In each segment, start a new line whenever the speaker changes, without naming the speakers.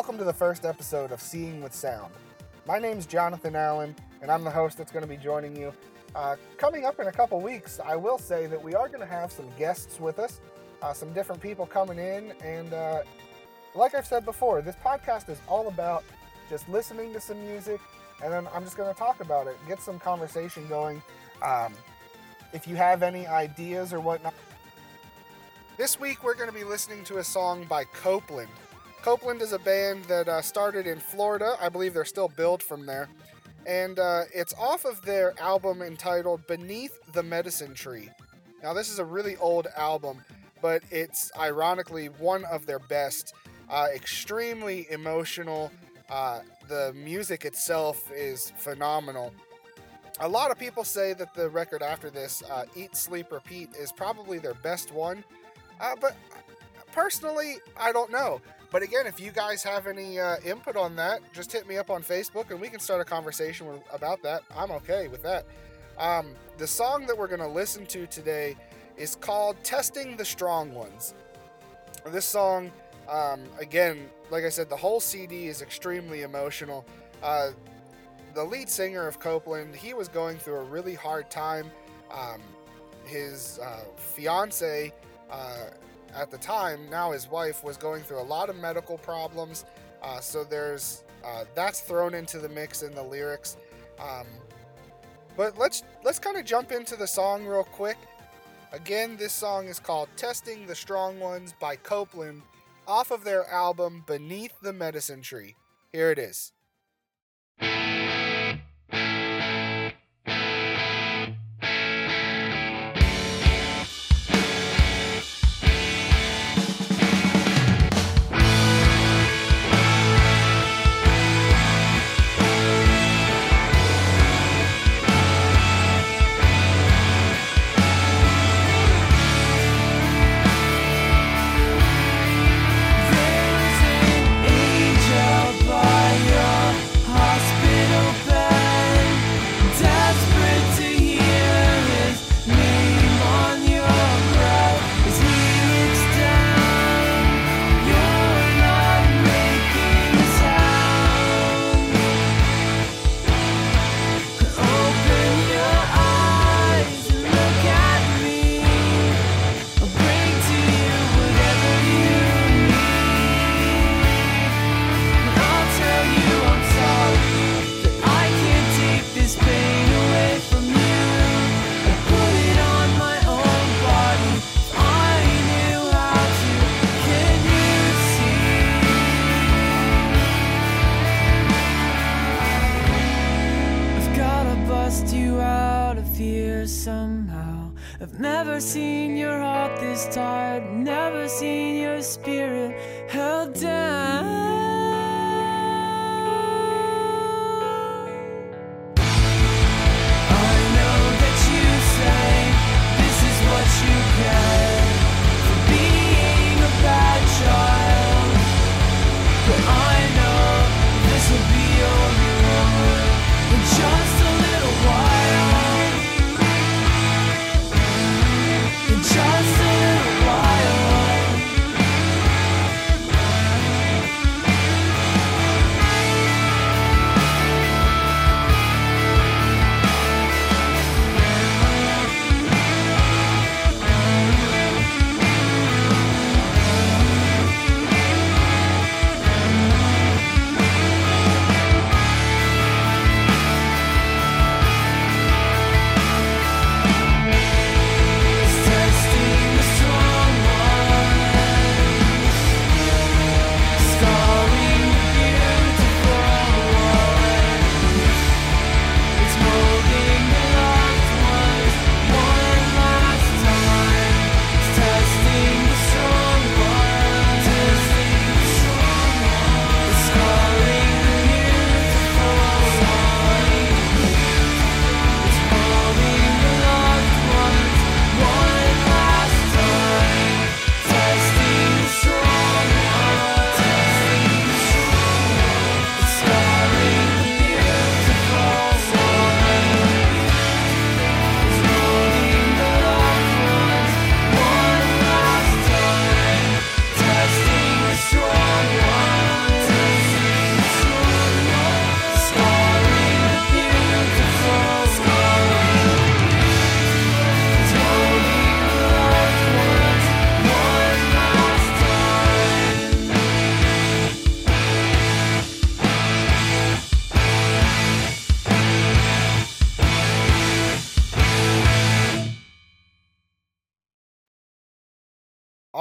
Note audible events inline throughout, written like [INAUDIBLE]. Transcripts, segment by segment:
Welcome to the first episode of Seeing with Sound. My name's Jonathan Allen, and I'm the host that's going to be joining you. Uh, coming up in a couple weeks, I will say that we are going to have some guests with us, uh, some different people coming in, and uh, like I've said before, this podcast is all about just listening to some music, and then I'm just going to talk about it, get some conversation going. Um, if you have any ideas or whatnot, this week we're going to be listening to a song by Copeland. Copeland is a band that uh, started in Florida. I believe they're still billed from there. And uh, it's off of their album entitled Beneath the Medicine Tree. Now, this is a really old album, but it's ironically one of their best. Uh, extremely emotional. Uh, the music itself is phenomenal. A lot of people say that the record after this, uh, Eat, Sleep, Repeat, is probably their best one. Uh, but personally, I don't know. But again, if you guys have any uh, input on that, just hit me up on Facebook and we can start a conversation about that. I'm okay with that. Um, the song that we're going to listen to today is called Testing the Strong Ones. This song, um, again, like I said, the whole CD is extremely emotional. Uh, the lead singer of Copeland, he was going through a really hard time. Um, his uh, fiance uh, at the time, now his wife, was going through a lot of medical problems. Uh, so there's uh, that's thrown into the mix in the lyrics. Um, but let's let's kind of jump into the song real quick. Again, this song is called "Testing the Strong Ones" by Copeland, off of their album "Beneath the Medicine Tree." Here it is.
Tired, never seen your spirit held down.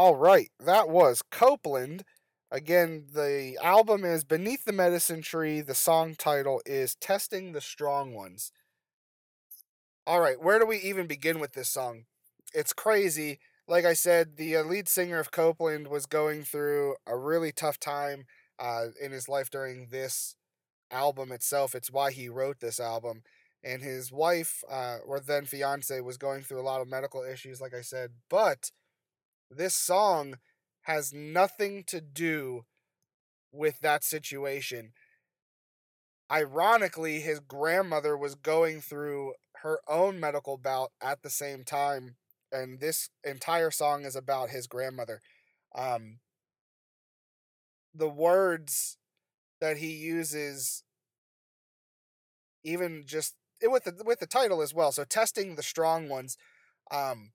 All right, that was Copeland. Again, the album is Beneath the Medicine Tree. The song title is Testing the Strong Ones. All right, where do we even begin with this song? It's crazy. Like I said, the uh, lead singer of Copeland was going through a really tough time uh, in his life during this album itself. It's why he wrote this album. And his wife, uh, or then fiance, was going through a lot of medical issues, like I said. But this song has nothing to do with that situation. Ironically, his grandmother was going through her own medical bout at the same time, and this entire song is about his grandmother. Um, the words that he uses, even just with the with the title as well. So testing the strong ones. Um,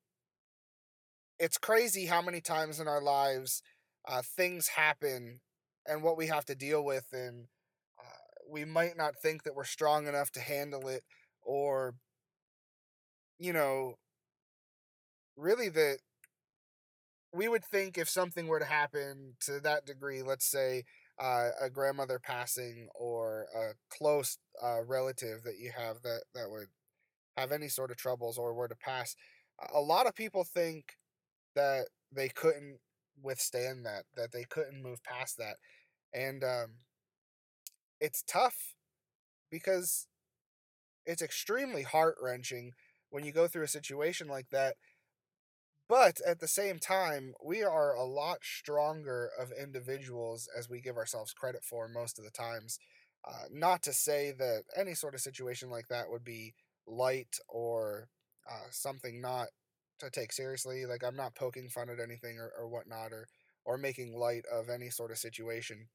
it's crazy how many times in our lives uh, things happen and what we have to deal with, and uh, we might not think that we're strong enough to handle it, or you know, really that we would think if something were to happen to that degree, let's say uh, a grandmother passing or a close uh, relative that you have that that would have any sort of troubles or were to pass, a a lot of people think that they couldn't withstand that, that they couldn't move past that, and um, it's tough because it's extremely heart wrenching when you go through a situation like that but at the same time, we are a lot stronger of individuals as we give ourselves credit for most of the times. Uh, not to say that any sort of situation like that would be light or uh, something not to take seriously. Like I'm not poking fun at anything or, or whatnot or or making light of any sort of situation.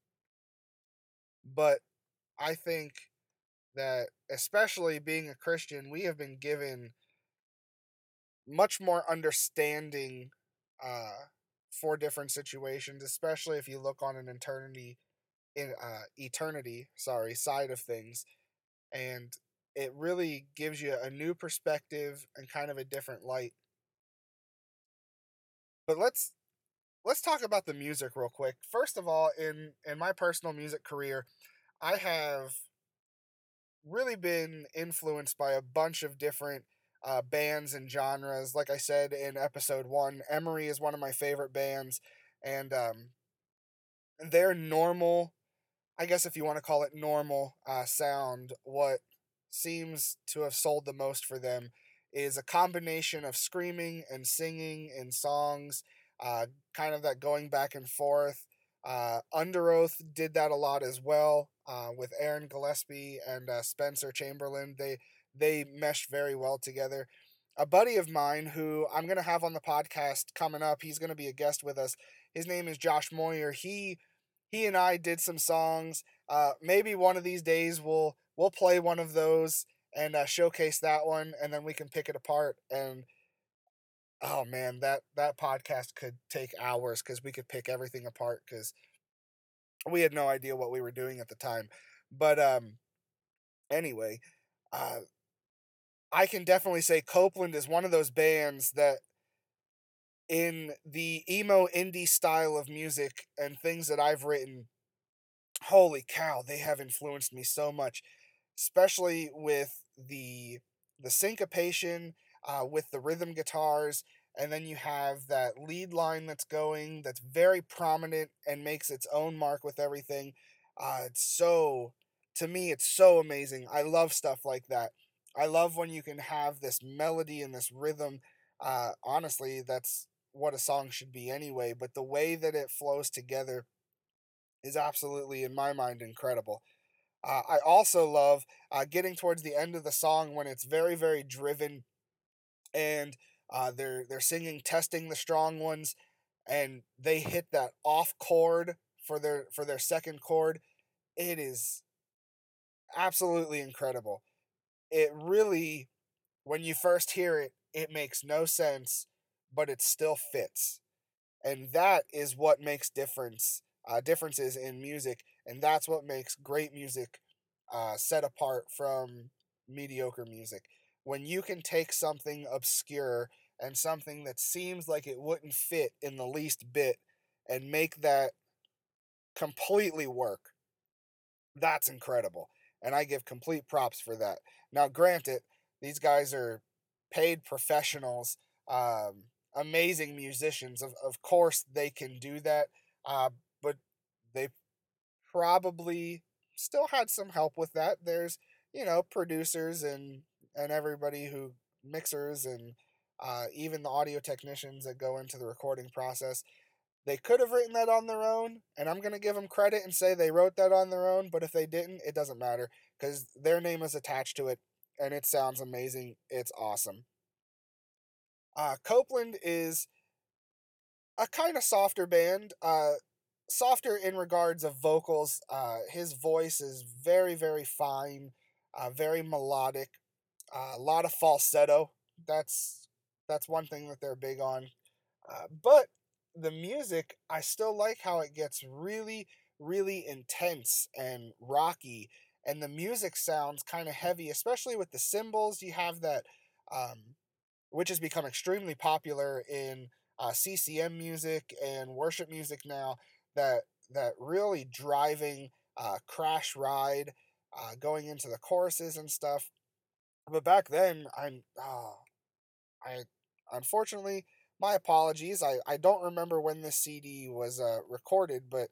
But I think that especially being a Christian, we have been given much more understanding uh for different situations especially if you look on an eternity in uh eternity sorry side of things and it really gives you a new perspective and kind of a different light but let's let's talk about the music real quick first of all in in my personal music career i have really been influenced by a bunch of different uh, bands and genres. Like I said in episode one, Emery is one of my favorite bands, and um, their normal, I guess if you want to call it normal uh, sound, what seems to have sold the most for them is a combination of screaming and singing in songs, uh, kind of that going back and forth. Uh, Underoath did that a lot as well uh, with Aaron Gillespie and uh, Spencer Chamberlain. They they meshed very well together. A buddy of mine who I'm gonna have on the podcast coming up, he's gonna be a guest with us. His name is Josh Moyer. He he and I did some songs. Uh, maybe one of these days we'll we'll play one of those and uh, showcase that one, and then we can pick it apart. And oh man, that that podcast could take hours because we could pick everything apart because we had no idea what we were doing at the time. But um, anyway, uh, I can definitely say Copeland is one of those bands that in the emo indie style of music and things that I've written, holy cow, they have influenced me so much, especially with the the syncopation, uh, with the rhythm guitars, and then you have that lead line that's going that's very prominent and makes its own mark with everything. Uh, it's so to me, it's so amazing. I love stuff like that. I love when you can have this melody and this rhythm. Uh, honestly, that's what a song should be anyway. But the way that it flows together is absolutely, in my mind, incredible. Uh, I also love uh, getting towards the end of the song when it's very, very driven, and uh, they're they're singing "Testing the Strong Ones," and they hit that off chord for their for their second chord. It is absolutely incredible. It really, when you first hear it, it makes no sense, but it still fits and that is what makes difference uh, differences in music and that's what makes great music uh, set apart from mediocre music when you can take something obscure and something that seems like it wouldn't fit in the least bit and make that completely work. That's incredible. And I give complete props for that. Now, granted, these guys are paid professionals, um, amazing musicians. Of, of course, they can do that, uh, probably still had some help with that. There's, you know, producers and and everybody who mixers and uh, even the audio technicians that go into the recording process. They could have written that on their own, and I'm going to give them credit and say they wrote that on their own, but if they didn't, it doesn't matter because their name is attached to it and it sounds amazing. It's awesome. Uh, Copeland is a kind of softer band, uh, softer in regards of vocals. Uh, his voice is very, very fine, uh, very melodic, uh, a lot of falsetto. That's that's one thing that they're big on. Uh, but the music, I still like how it gets really, really intense and rocky, and the music sounds kind of heavy, especially with the cymbals. You have that, um, which has become extremely popular in uh, CCM music and worship music now. That that really driving uh, crash ride, uh, going into the choruses and stuff. But back then, I'm, oh, I unfortunately my apologies. I, I don't remember when this CD was uh, recorded, but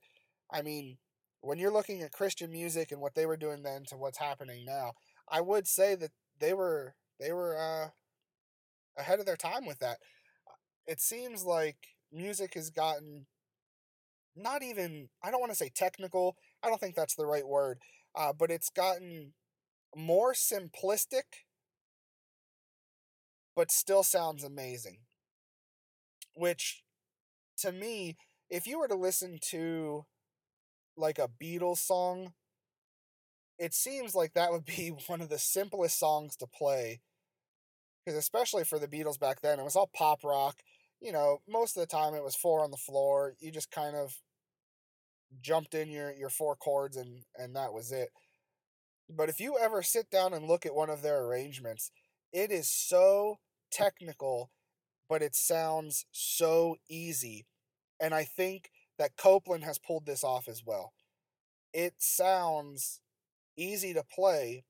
I mean, when you're looking at Christian music and what they were doing then to what's happening now, I would say that they were they were uh, ahead of their time with that. It seems like music has gotten not even I don't want to say technical. I don't think that's the right word, uh, but it's gotten more simplistic, but still sounds amazing which to me, if you were to listen to like a Beatles song, it seems like that would [LAUGHS] be one of the simplest songs to play. Because especially for the Beatles back then, it was all pop rock. You know, most of the time it was four on the floor. You just kind of jumped in your, your four chords and, and that was it. But if you ever sit down and look at one of their arrangements, it is so technical but it sounds so easy. And I think that Copeland has pulled this off as well. It sounds easy to play,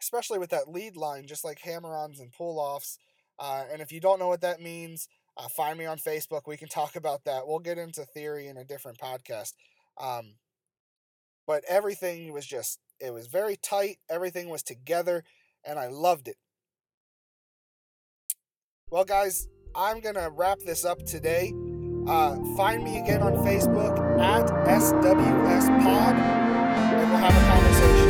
especially with that lead line, just like hammer ons and pull offs. Uh, and if you don't know what that means, uh, find me on Facebook. We can talk about that. We'll get into theory in a different podcast. Um, but everything was just, it was very tight. Everything was together, and I loved it. Well, guys, I'm going to wrap this up today. Uh, find me again on Facebook at SWS Pod, and we'll have a conversation.